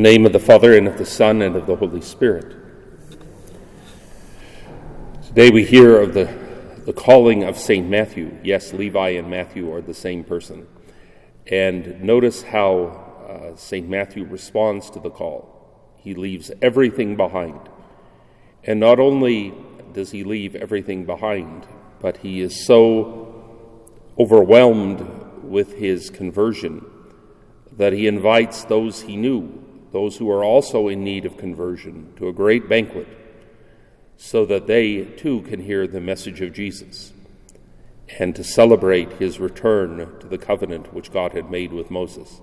Name of the Father, and of the Son, and of the Holy Spirit. Today we hear of the, the calling of St. Matthew. Yes, Levi and Matthew are the same person. And notice how uh, St. Matthew responds to the call. He leaves everything behind. And not only does he leave everything behind, but he is so overwhelmed with his conversion that he invites those he knew those who are also in need of conversion, to a great banquet, so that they too can hear the message of Jesus and to celebrate his return to the covenant which God had made with Moses.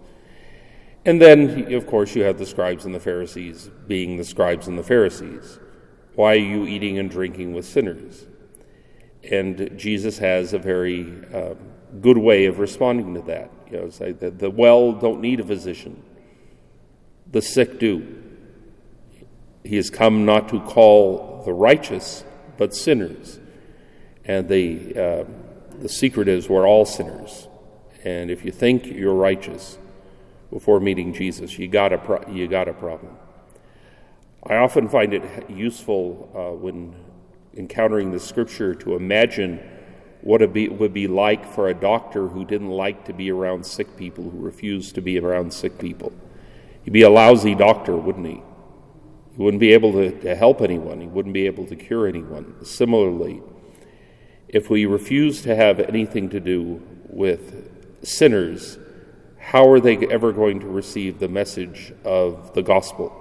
And then, of course, you have the scribes and the Pharisees being the scribes and the Pharisees. Why are you eating and drinking with sinners? And Jesus has a very uh, good way of responding to that. You know, say that the well don't need a physician the sick do. He has come not to call the righteous, but sinners. And the, uh, the secret is we're all sinners. And if you think you're righteous before meeting Jesus, you got a, pro- you got a problem. I often find it useful uh, when encountering the scripture to imagine what it would be like for a doctor who didn't like to be around sick people, who refused to be around sick people. He'd be a lousy doctor, wouldn't he? He wouldn't be able to, to help anyone, he wouldn't be able to cure anyone. Similarly, if we refuse to have anything to do with sinners, how are they ever going to receive the message of the gospel?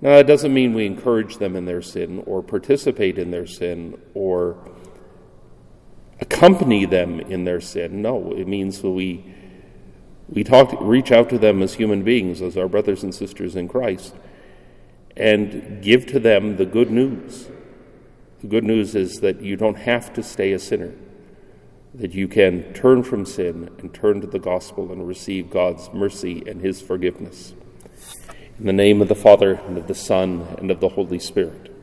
Now, that doesn't mean we encourage them in their sin or participate in their sin or accompany them in their sin. No, it means that we we talk, reach out to them as human beings, as our brothers and sisters in Christ, and give to them the good news. The good news is that you don't have to stay a sinner, that you can turn from sin and turn to the gospel and receive God's mercy and His forgiveness. In the name of the Father, and of the Son, and of the Holy Spirit.